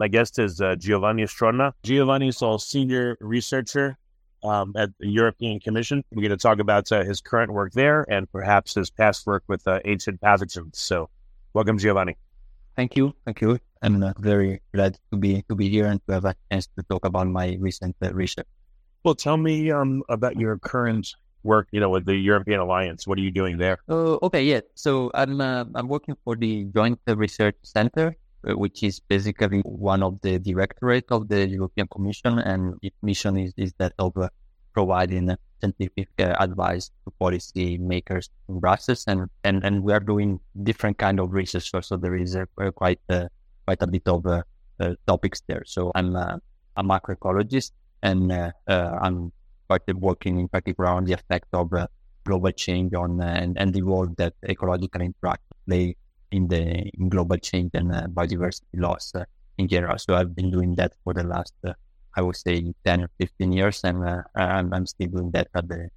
My guest is uh, Giovanni Strona. Giovanni is a senior researcher um, at the European Commission. We're going to talk about uh, his current work there and perhaps his past work with uh, ancient pathogens. So, welcome, Giovanni. Thank you, thank you. I'm uh, very glad to be to be here and to have a chance to talk about my recent uh, research. Well, tell me um, about your current work. You know, with the European Alliance. What are you doing there? Uh, okay, yeah. So I'm uh, I'm working for the Joint Research Center, which is basically one of the directorate of the European Commission, and its mission is, is that of uh, providing uh, scientific uh, advice to policy makers in Brussels, and, and, and we are doing different kind of research. So, there is uh, quite uh, quite a bit of uh, uh, topics there. So I'm uh, a macroecologist, and uh, uh, I'm started working in particular on the effect of uh, global change on uh, and, and the role that ecological interaction play in the in global change and uh, biodiversity loss uh, in general. So I've been doing that for the last, uh, I would say, ten or fifteen years, and uh, I'm, I'm still doing that at the.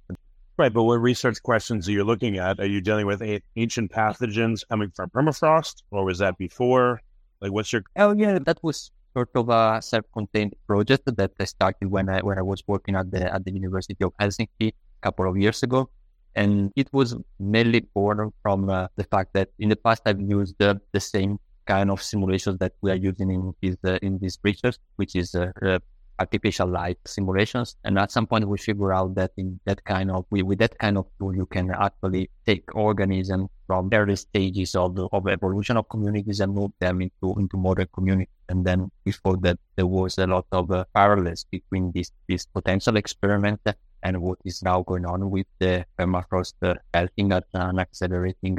Right, but what research questions are you looking at? Are you dealing with ancient pathogens coming from permafrost, or was that before? Like, what's your Oh yeah, that was sort of a self-contained project that I started when I when I was working at the at the University of Helsinki a couple of years ago, and it was mainly born from uh, the fact that in the past I've used uh, the same kind of simulations that we are using in this uh, in this research, which is uh, uh, artificial life simulations. And at some point we figure out that in that kind of with, that kind of tool you can actually take organisms from early stages of the, of evolution of communities and move them into into modern communities. And then thought that there was a lot of uh, parallels between this this potential experiment and what is now going on with the permafrost melting at an accelerating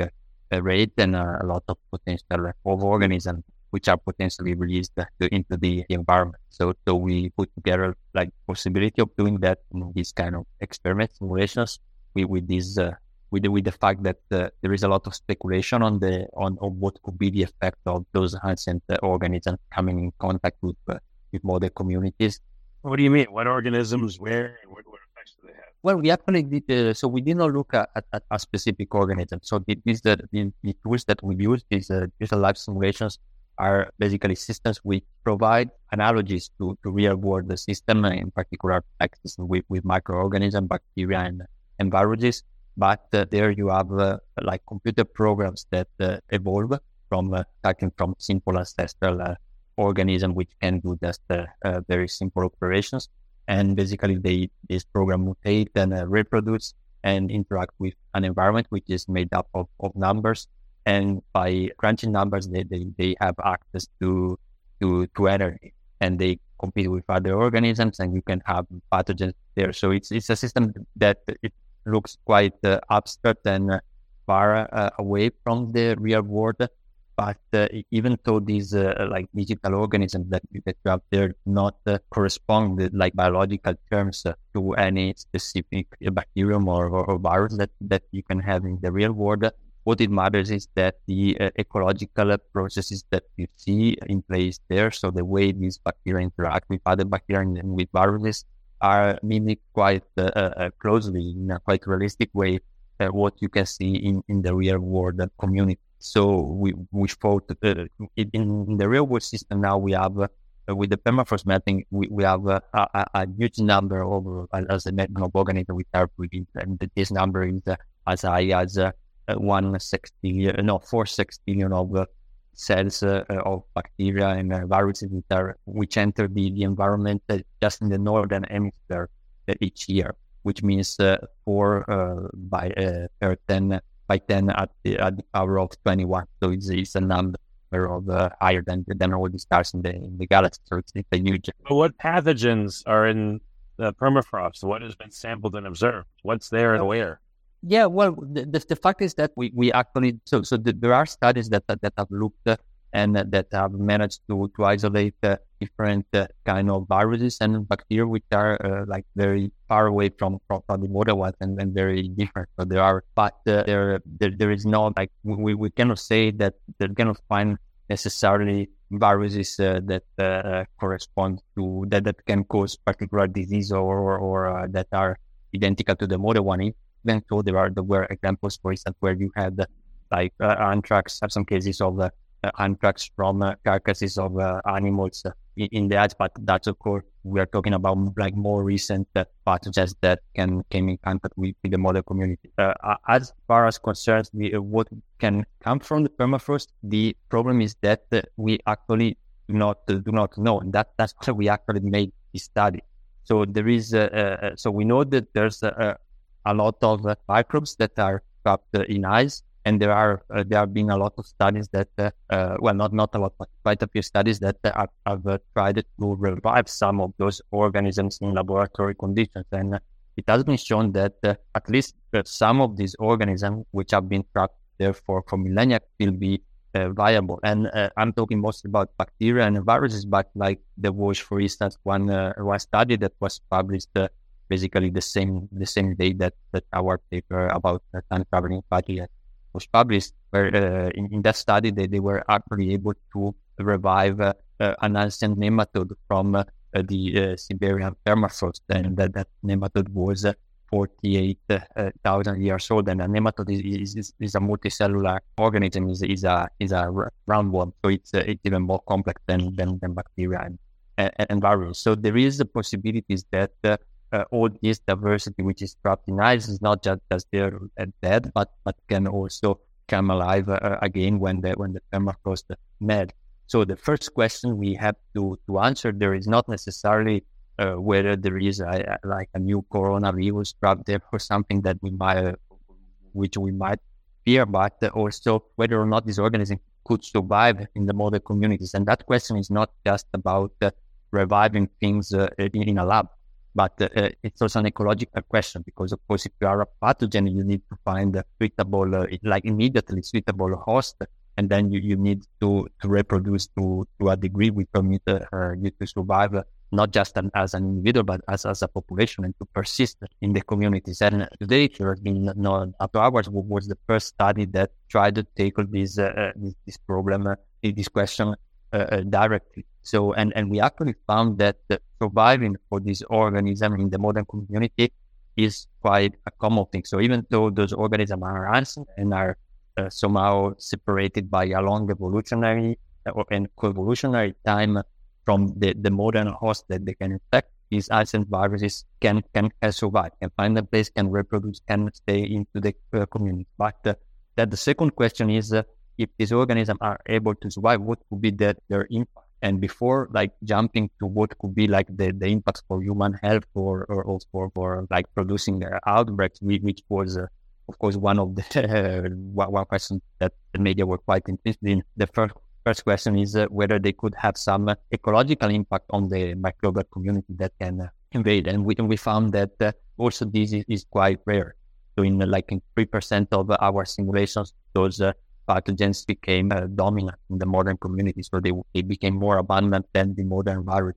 rate and uh, a lot of potential of organisms which are potentially released into the environment. So, so we put together like possibility of doing that in these kind of experiment simulations with, with this uh, with the, with the fact that uh, there is a lot of speculation on the on, on what could be the effect of those ancient uh, organisms coming in contact with uh, with modern communities. What do you mean? What organisms? Where? What, what effects do they have? Well, we actually did. Uh, so we did not look at, at, a specific organism. So the, these the, the, the tools that we use, these uh, digital life simulations, are basically systems which provide analogies to, to real world the system, uh, in particular like with, with microorganisms, bacteria, and, and viruses. But uh, there you have uh, like computer programs that uh, evolve from uh, starting from simple ancestral uh, organism which can do just uh, uh, very simple operations and basically they this program mutate and uh, reproduce and interact with an environment which is made up of, of numbers. And by crunching numbers they, they, they have access to to to energy. And they compete with other organisms and you can have pathogens there. So it's it's a system that it looks quite uh, abstract and uh, far uh, away from the real world but uh, even though these uh, like digital organisms that, you- have there not uh, correspond with like biological terms uh, to any specific bacterium or, or, or virus that, that you can have in the real world, what it matters is that the uh, ecological processes that you see in place there, so the way these bacteria interact with other bacteria and with viruses, are mimicked quite uh, uh, closely in a quite realistic way uh, what you can see in, in the real world community. So we we thought uh, in, the real world system now we have uh, with the permafrost melting we, we have uh, a, a, huge number of uh, as a net of organisms with are breeding and this number is uh, as high as uh, uh, one sextillion no four sextillion of uh, cells uh, uh, of bacteria and uh, viruses which are which enter the, the environment uh, just in the northern hemisphere uh, each year which means uh, four uh, by uh, per ten by ten at the, at the power of twenty one. So it's, it's a number of uh, higher than than all the stars in the in the galaxy. So it's, it's a huge. But what pathogens are in the permafrost? What has been sampled and observed? What's there and where? Yeah, well, the, the, the fact is that we, we actually so so the, there are studies that that have looked uh, and that have managed to to isolate uh, different uh, kind of viruses and bacteria which are uh, like very far away from from, the model ones and, and very different. So there are, but uh, there, there there is no like we, we cannot say that they cannot find necessarily viruses uh, that uh, correspond to that that can cause particular disease or or, or that are identical to the model one. Even though there are there were examples, for instance, where you had like anthrax, some cases of uh, Uh, anthrax from uh, carcasses of uh, animals in the ads, but that's of course we are talking about like more recent uh, pathogens that can came in contact with, with the model community. Uh, as far as concerns the, what can come from the permafrost, the problem is that we actually do not do not know, and that that's why we actually made this study. So there is, so we know that there's a lot of microbes that are trapped in ice and there are uh, there have been a lot of studies that uh, uh, well not not a lot but quite a few studies that have, have tried to revive some of those organisms in laboratory conditions and it has been shown that at least some of these organisms which have been trapped there for, millennia will be uh, viable. And uh, I'm talking mostly about bacteria and viruses, but like there was, for instance, one uh, one study that was published basically the same the same day that, that our paper about time traveling fatty was published, where uh, in, in, that study they, they were actually able to revive uh, uh, an ancient nematode from uh, the Siberian permafrost, and that, that nematode was 48,000 years old. And a nematode is, is, is a multicellular organism, is, is a is a roundworm, so it's it's even more complex than than, than bacteria and, and, and viruses. So there is the possibilities that uh, all this diversity which is trapped in ice is not just as they're uh, dead, but but can also come alive uh, again when the when the permafrost melts. So the first question we have to to answer there is not necessarily uh, whether there is a, like a new coronavirus trapped there or something that we might uh, which we might fear, but also whether or not this organism could survive in the model communities. And that question is not just about uh, reviving things in, in a lab but uh, it's also an ecological question because, of course, if you are a pathogen, you need to find a suitable, uh, like immediately suitable host, and then you, you need to, to reproduce to, to a degree which permit uh, you to survive, uh, not just an, as an individual, but as, as a population and to persist in the communities. And today, there has been no, after hours was the first study that tried to tackle this, uh, uh, this, this problem, this question directly. So, and, and we actually found that surviving for this organism in the modern community is quite a common thing. So even though those organisms are ancient and are uh, somehow separated by a long evolutionary uh, and co-evolutionary time from the, the modern host that they can infect, these ancient viruses can can, can survive, can find a place, can reproduce, can stay into the uh, community. But uh, that the second question is, uh, if these organisms are able to survive, what would be the, their impact? And before like jumping to what could be like the, the impacts for human health or, or also for, for like producing uh, outbreaks, which was, uh, of course, one of the uh, one question that the media were quite interested in. The first first question is uh, whether they could have some ecological impact on the microbial community that can uh, invade. And we, we found that uh, also this is, is, quite rare. So in like in 3% of our simulations, those pathogens became uh, dominant in the modern community. So they, they became more abundant than the modern virus.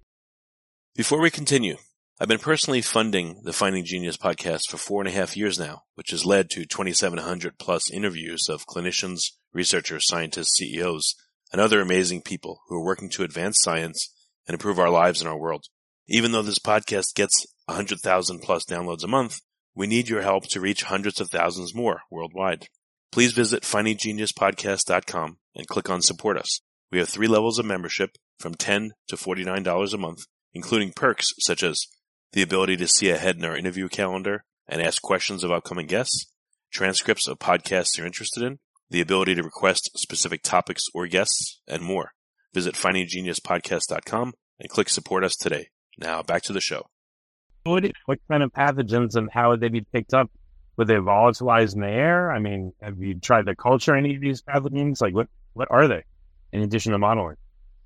Before we continue, I've been personally funding the Finding Genius podcast for four and a half years now, which has led to 2,700 plus interviews of clinicians, researchers, scientists, CEOs, and other amazing people who are working to advance science and improve our lives and our world. Even though this podcast gets 100,000 plus downloads a month, we need your help to reach hundreds of thousands more worldwide. Please visit findinggeniuspodcast.com and click on support us. We have three levels of membership from 10 to $49 a month, including perks such as the ability to see ahead in our interview calendar and ask questions of upcoming guests, transcripts of podcasts you're interested in, the ability to request specific topics or guests, and more. Visit findinggeniuspodcast.com and click support us today. Now back to the show. What, what kind of pathogens and how would they be picked up would they volatilize in the air? I mean, have you tried to culture any of these pathogens? Like, what what are they? in addition to modeling?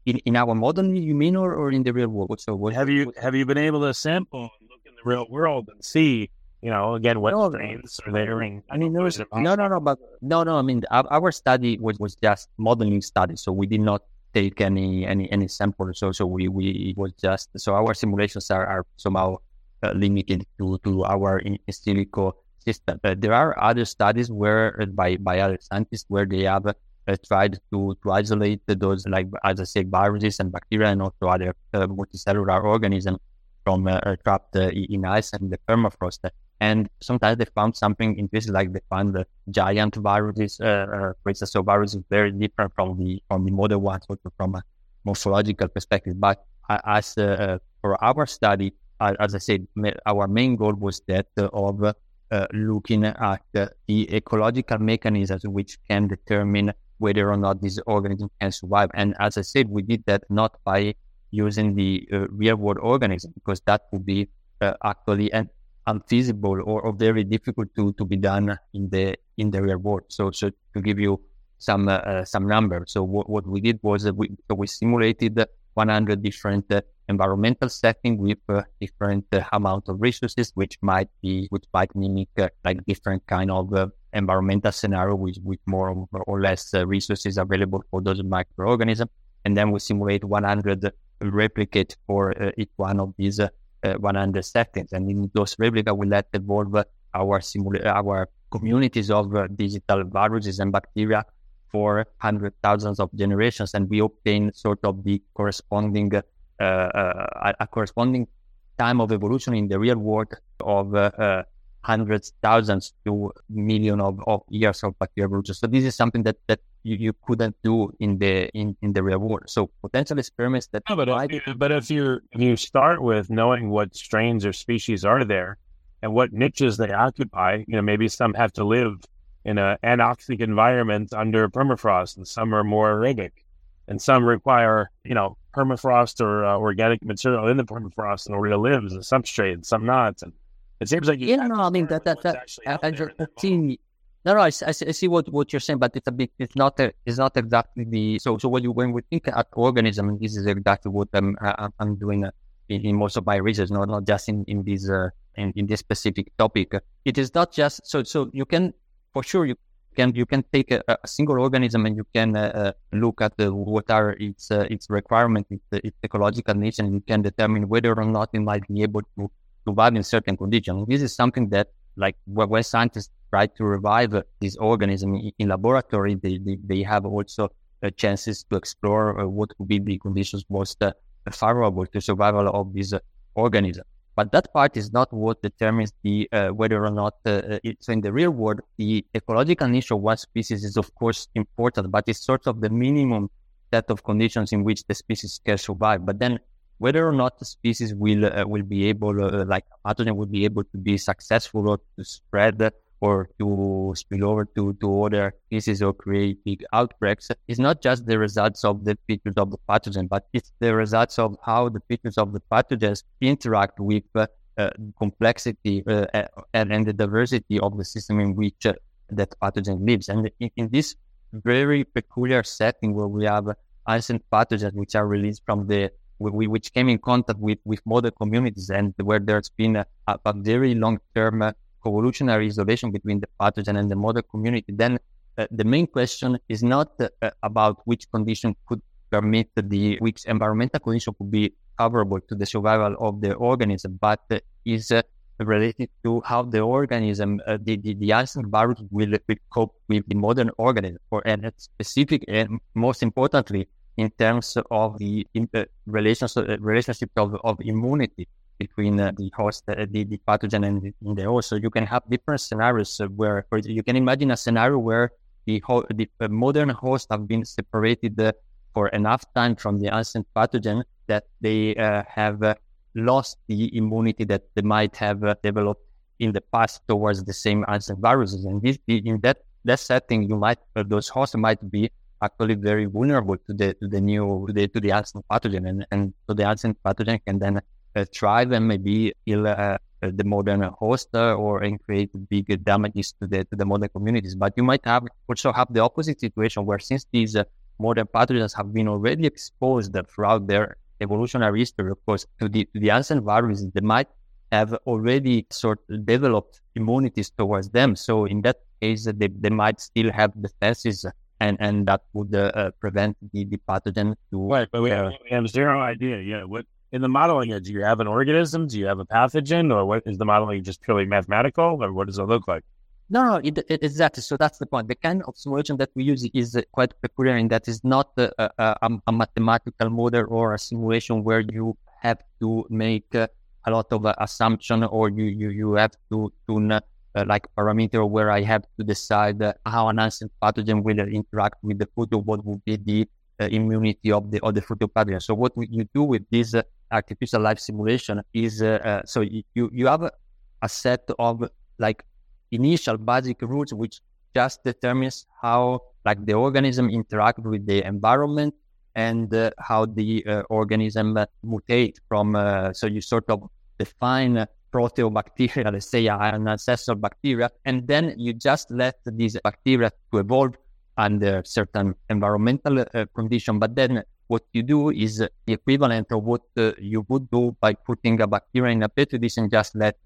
In, in our modeling, you mean, or, or in the real world? So what have you have you been able to sample and look in the real world and see, you know, again what no, strains are there? I mean, there was no, no, no, but no, no. I mean, our, our study was was just modeling study, so we did not take any any any sample. So so we we was just so our simulations are, are somehow uh, limited to to our in, in silico system. But there are other studies where uh, by by other scientists where they have uh, tried to, to isolate those, like as I said, viruses and bacteria and also other uh, multicellular organisms from uh, trapped in ice and the permafrost. And sometimes they found something interesting, like they found the giant viruses, uh, instance, so viruses very different from the from the model ones, also from a morphological perspective. But as for our study, as I said, our main goal was that of uh, looking at the ecological mechanisms which can determine whether or not this organism can survive. And as I said, we did that not by using the uh, real world organism because that would be uh, actually an unfeasible or, or, very difficult to, to be done in the in the real world. So so to give you some uh, uh some numbers, so what, what we did was we we simulated 100 different uh, environmental settings with uh, different amount of resources, which might be which might mimic like different kind of environmental scenario with, with more or less uh, resources available for those microorganisms. And then we simulate 100 replicate for uh, each one of these uh, 100 settings. And in those replica, we let evolve our simula- our communities of uh, digital viruses and bacteria for hundred thousands of generations, and we obtain sort of the corresponding uh, uh, a corresponding time of evolution in the real world of hundreds, thousands to million of, of years of bacterial evolution. So this is something that, that you, you couldn't do in the in, in the real world. So potential experiments that no, but, if you, but if you if you start with knowing what strains or species are there and what niches they occupy, you know, maybe some have to live in an anoxic environment under permafrost and some are more aerobic and some require, you know, permafrost or uh, organic material in the permafrost in order to live as a substrate and some not. And it seems like yeah, no, I mean that that that Andrew, see, no, no, I, I, see what, what you're saying, but it's a bit, it's not, a, it's not exactly the. So, so when you when we think at organism, and this is exactly what I'm I'm doing uh, in, in, most of my research, not not just in in this uh, in, in this specific topic. It is not just so so you can for sure you can you can take a, a single organism and you can uh, uh look at the, what are its uh, its requirements, its, its ecological needs, and you can determine whether or not it might be able to survive in certain conditions. This is something that, like, when scientists try to revive this organism in laboratory, they, they, they have also uh, chances to explore uh, what would be the conditions most uh, favorable to survival of this uh, organism. But that part is not what determines the uh, whether or not uh, it's in the real world. The ecological niche of one species is of course important, but it's sort of the minimum set of conditions in which the species can survive. But then whether or not the species will uh, will be able, uh, like a pathogen, will be able to be successful or to spread or to spill over to, to other species or create big outbreaks is not just the results of the features of the pathogen, but it's the results of how the features of the pathogens interact with uh, complexity uh, and, and, the diversity of the system in which uh, that pathogen lives. And in, in, this very peculiar setting where we have ancient pathogens which are released from the which came in contact with, with model communities and where there's been a, a very long-term uh, evolutionary isolation between the pathogen and the model community, then uh, the main question is not uh, about which condition could permit the, which environmental condition could be favorable to the survival of the organism, but uh, is uh, related to how the organism, uh, the, the, the ancient virus will, will cope with the modern organism, or and specific, and most importantly, in terms of the uh, relationship, uh, relationship of, of immunity between uh, the host, uh, the, the pathogen and the, and the host. So you can have different scenarios where, for you can imagine a scenario where the, ho- the uh, modern host have been separated uh, for enough time from the ancient pathogen that they have lost the immunity that they might have developed in the past towards the same ancient viruses. And this, in that, that setting, you might, those hosts might be actually very vulnerable to the to the new to the to the ancient pathogen, and and so the ancient pathogen can then uh, thrive and maybe kill uh, the modern host uh, or and create big damages to the to the modern communities. But you might have also have the opposite situation where since these uh, modern pathogens have been already exposed throughout their evolutionary history, of course, to the, to the ancient viruses, they might have already sort of developed immunities towards them. So in that case, they, they might still have defenses and, and that would uh, uh, prevent the, the pathogen to. Right, but we have, we have zero idea. Yeah. What in the modeling, do you have an organism? Do you have a pathogen? Or what is the modeling just purely mathematical? Or what does it look like? No, no, it, it, exactly. So that's the point. The kind of simulation that we use is quite peculiar in that is not a, a, a mathematical model or a simulation where you have to make a lot of uh, assumption or you, you, you have to tune uh, like parameter where I have to decide uh, how an ancient pathogen will interact with the or what will be the uh, immunity of the of the food pathogen. So what we, you do with this uh, artificial life simulation is so you, you have a set of like initial basic rules which just determines how like the organism interact with the environment and uh, how the uh, organism uh, mutate from uh, so you sort of define proteobacteria let's say an ancestral bacteria and then you just let these bacteria to evolve under certain environmental uh, condition but then what you do is the equivalent of what uh, you would do by putting a bacteria in a petri dish and just let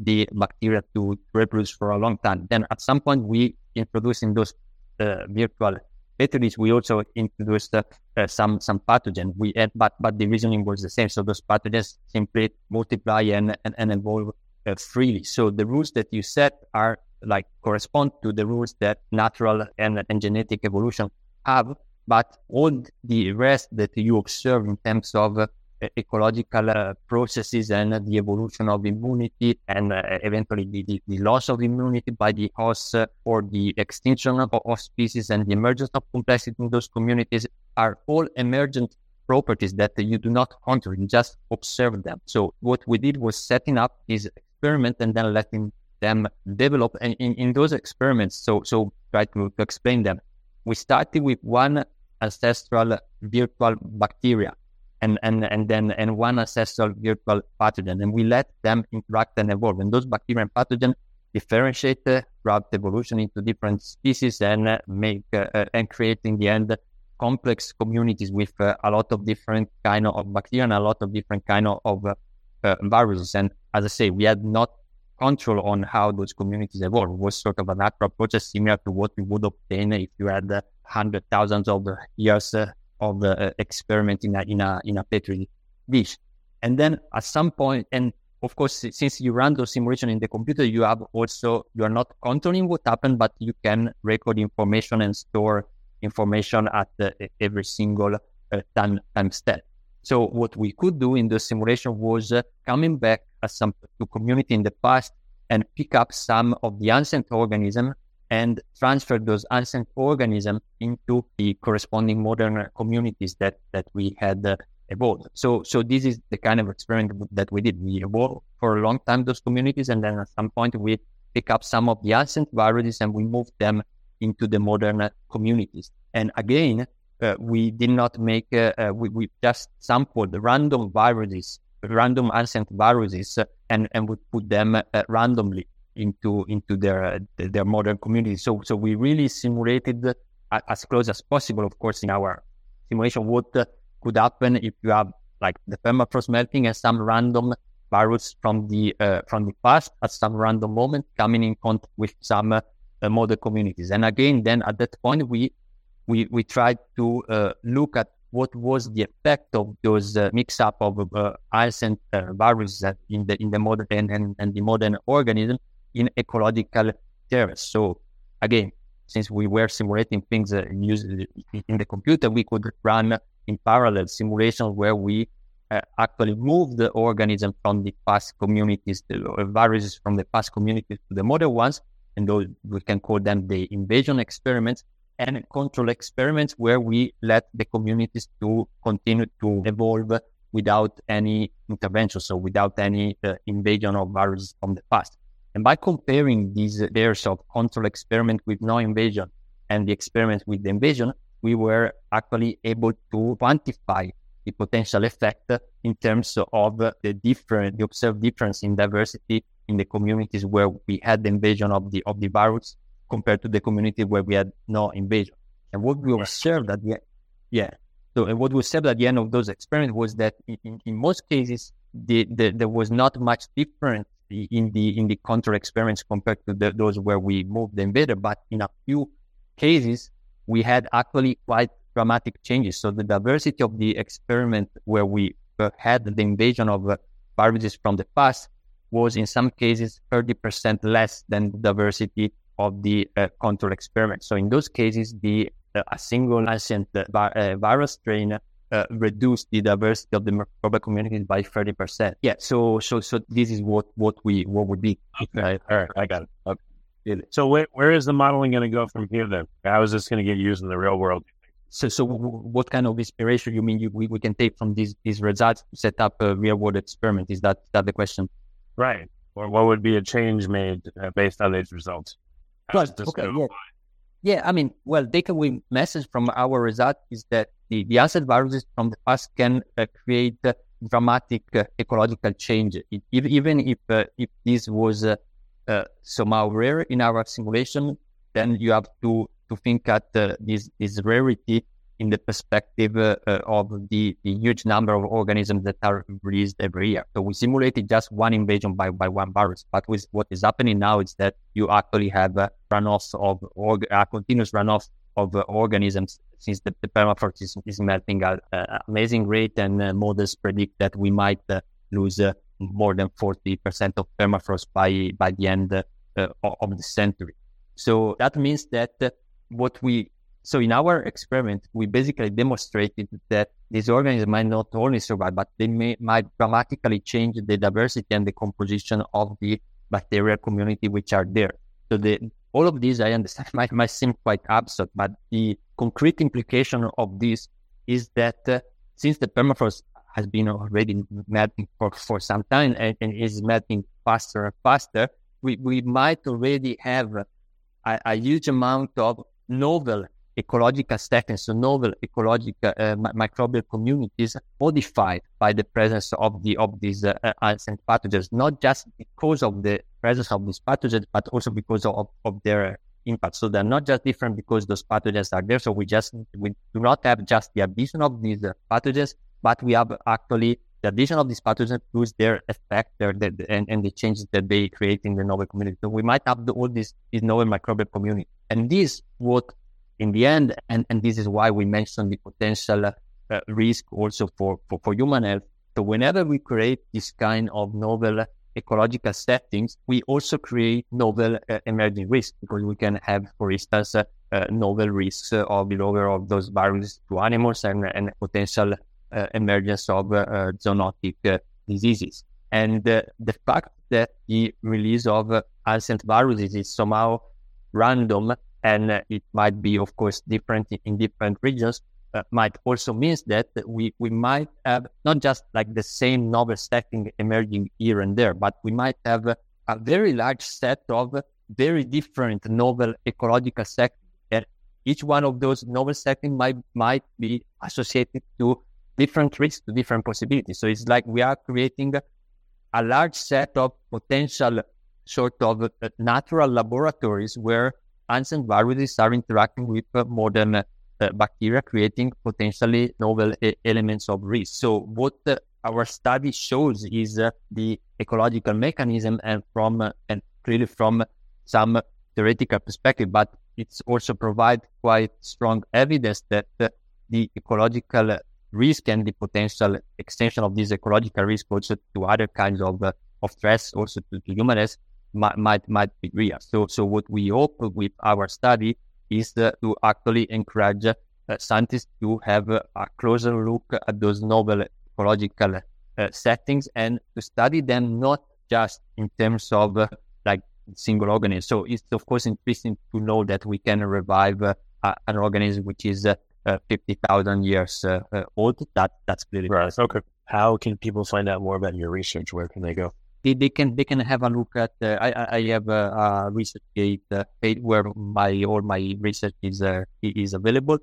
the bacteria to reproduce for a long time. Then at some point we introduce in those uh, virtual petris, we also introduced uh, uh, some some pathogen. We add, but but the reasoning was the same. So those pathogens simply multiply and and, and evolve uh, freely. So the rules that you set are like correspond to the rules that natural and, and genetic evolution have. But all the rest that you observe in terms of uh, ecological uh, processes and the evolution of immunity and uh, eventually the, the, the, loss of immunity by the host uh, or the extinction of, of, species and the emergence of complexity in those communities are all emergent properties that you do not control, you just observe them. So what we did was setting up this experiment and then letting them develop and in, in those experiments. So, so try to, to explain them. We started with one ancestral virtual bacteria and, and, and then and one ancestral virtual pathogen. And we let them interact and evolve. And those bacteria and pathogen differentiate uh, throughout evolution into different species and uh, make uh, uh and create in the end complex communities with uh, a lot of different kind of bacteria and a lot of different kind of, of uh, viruses. And as I say, we had not control on how those communities evolve. Was sort of a natural process similar to what we would obtain if you had uh, hundred thousands of years of uh, experiment in a, in a, in a petri dish. And then at some point, and of course, since you run those simulation in the computer, you have also, you are not controlling what happened, but you can record information and store information at the, every single uh, time, time step. So what we could do in the simulation was uh, coming back some to community in the past and pick up some of the ancient organism and transfer those ancient organism into the corresponding modern communities that, that we had uh, evolved. So, so this is the kind of experiment that we did. We evolved for a long time those communities, and then at some point we pick up some of the ancient viruses and we move them into the modern uh, communities. And again, uh, we did not make, uh, uh we, we just sampled random viruses, random ancient viruses, uh, and, and we put them uh, randomly into into their their modern community. So so we really simulated as close as possible, of course, in our simulation what could happen if you have like the permafrost melting and some random virus from the uh, from the past at some random moment coming in contact with some uh, modern communities. And again, then at that point we we we tried to uh, look at what was the effect of those uh, mix up of uh, ancient uh, viruses in the in the modern and, and, and the modern organism in ecological terms. So again, since we were simulating things uh, in the computer, we could run in parallel simulations where we uh, actually move the organism from the past communities, the uh, viruses from the past communities to the modern ones, and those we can call them the invasion experiments and control experiments where we let the communities to continue to evolve without any intervention, so without any uh, invasion of viruses from the past. And by comparing these layers of control experiment with no invasion and the experiment with the invasion, we were actually able to quantify the potential effect in terms of the different, the observed difference in diversity in the communities where we had the invasion of the of the virus compared to the community where we had no invasion. And what we observed at the Yeah. So and what we said at the end of those experiments was that in, in most cases, the, the, there was not much difference in the in the control experiments compared to the, those where we moved the invader. But in a few cases, we had actually quite dramatic changes. So the diversity of the experiment where we uh, had the invasion of uh, viruses from the past was in some cases 30% less than the diversity of the uh, control experiment. So in those cases, the uh, a single ancient uh, uh, virus strain uh, reduce the diversity of the microbial communities by 30%. Yeah. So, so, so this is what, what we, what would be. Okay. All right. I got it. Okay. So where, where is the modeling going to go from here then? How is this going to get used in the real world? So, so what kind of inspiration you mean you, we, we can take from these, these results to set up a real world experiment? Is that, that the question? Right. Or what would be a change made uh, based on these results? Well, okay. Yeah. Yeah, I mean, well, takeaway message from our result is that the, the ancient viruses from the past can uh, create uh, dramatic uh, ecological change. It, even if uh, if this was uh, uh, somehow rare in our simulation, then you have to to think at this this rarity in the perspective uh, uh, of the, the, huge number of organisms that are released every year. So we simulated just one invasion by, by one virus. But with what is happening now is that you actually have a runoff of org- a continuous runoff of uh, organisms since the, the permafrost is, is melting at uh, amazing rate and uh, models predict that we might uh, lose more than 40% of permafrost by, by the end of the century. So that means that what we so in our experiment, we basically demonstrated that these organisms might not only survive, but they may, might dramatically change the diversity and the composition of the bacterial community which are there. So the, all of these, I understand, might, might seem quite absurd, but the concrete implication of this is that uh, since the permafrost has been already melting for, for some time and, and is melting faster and faster, we, we might already have a, a huge amount of novel ecological settings, so novel ecological uh, microbial communities modified by the presence of the of these uh, ancient pathogens, not just because of the presence of these pathogens, but also because of, of their impact. So they're not just different because those pathogens are there. So we just we do not have just the addition of these uh, pathogens, but we have actually the addition of these pathogens plus their effect their, their, and, and the changes that they create in the novel community. So we might have the, all these, these novel microbial community. And this what in the end, and, and this is why we mentioned the potential uh, risk also for, for, for human health. So whenever we create this kind of novel ecological settings, we also create novel uh, emerging risks because we can have, for instance, uh, uh novel risks of behavior of those viruses to animals and, and potential uh, emergence of uh, zoonotic diseases. And the fact that the release of ancient viruses is somehow random and it might be, of course, different in different regions. Might also means that we, we might have not just like the same novel setting emerging here and there, but we might have a, a very large set of very different novel ecological. And each one of those novel settings might might be associated to different risks, to different possibilities. So it's like we are creating a large set of potential sort of uh, natural laboratories where ancient viruses are interacting with uh, modern uh, bacteria, creating potentially novel uh, elements of risk. So what our study shows is the ecological mechanism and from and clearly from some theoretical perspective, but it's also provide quite strong evidence that the ecological risk and the potential extension of this ecological risk also to other kinds of, uh, of threats, also to, to humans, might might, might be real. So, so what we hope with our study is uh, to actually encourage uh, scientists to have uh, a closer look at those novel ecological uh, settings and to study them not just in terms of uh, like single organism. So it's of course interesting to know that we can revive uh, an organism which is 50,000 years old. That that's clearly right. Okay. How can people find out more about your research? Where can they go? They, they can they can have a look at. Uh, I I have a, a ResearchGate uh, page where my all my research is uh, is available.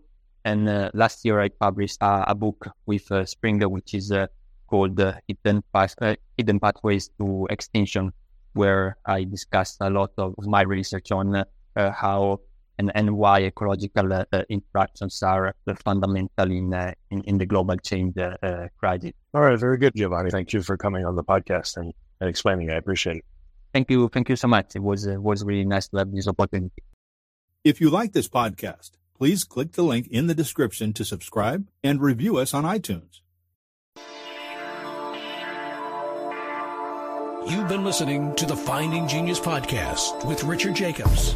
And uh, last year I published a book with uh, Springer, which is uh, called Hidden, Path, Hidden Pathways to Extinction, where I discussed a lot of my research on how and, and why ecological uh, uh, interactions are fundamental in, uh, in, in the global change uh, crisis. All right, very good, Giovanni. Thank you for coming on the podcast and, and explaining. I appreciate it. Thank you, thank you so much. It was uh, was really nice to have this opportunity. If you like this podcast, please click the link in the description to subscribe and review us on iTunes. You've been listening to the Finding Genius podcast with Richard Jacobs.